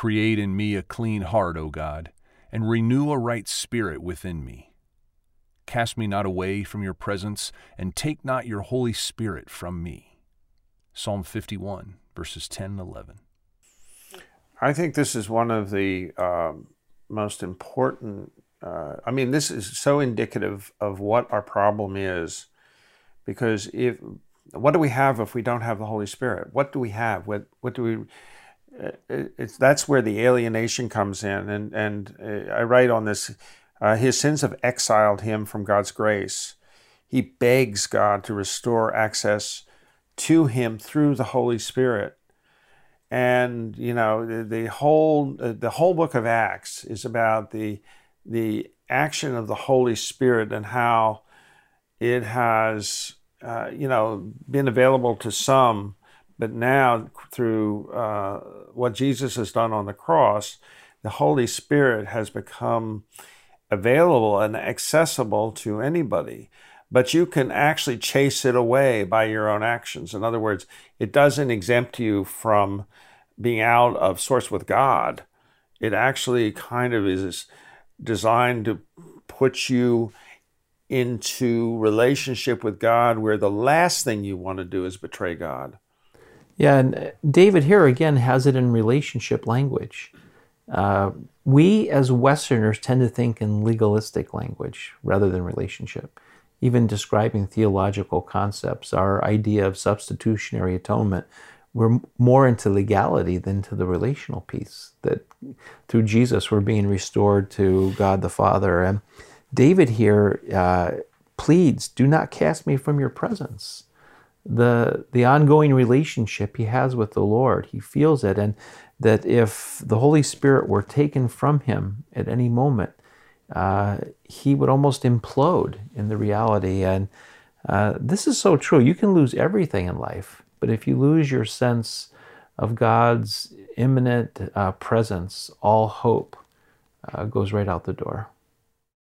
Create in me a clean heart, O God, and renew a right spirit within me. Cast me not away from your presence, and take not your Holy Spirit from me. Psalm 51, verses 10 and 11. I think this is one of the um, most important. Uh, I mean, this is so indicative of what our problem is, because if what do we have if we don't have the Holy Spirit? What do we have? What what do we? Uh, it's that's where the alienation comes in, and and uh, I write on this. Uh, his sins have exiled him from God's grace. He begs God to restore access to him through the Holy Spirit and you know the, the whole uh, the whole book of acts is about the the action of the holy spirit and how it has uh, you know been available to some but now through uh, what jesus has done on the cross the holy spirit has become available and accessible to anybody but you can actually chase it away by your own actions. In other words, it doesn't exempt you from being out of source with God. It actually kind of is designed to put you into relationship with God where the last thing you want to do is betray God. Yeah, and David here again has it in relationship language. Uh, we as Westerners tend to think in legalistic language rather than relationship even describing theological concepts, our idea of substitutionary atonement, we're more into legality than to the relational piece. That through Jesus we're being restored to God the Father. And David here uh, pleads, "Do not cast me from your presence." The the ongoing relationship he has with the Lord, he feels it, and that if the Holy Spirit were taken from him at any moment, uh, he would almost implode in the reality. And uh, this is so true. You can lose everything in life, but if you lose your sense of God's imminent uh, presence, all hope uh, goes right out the door.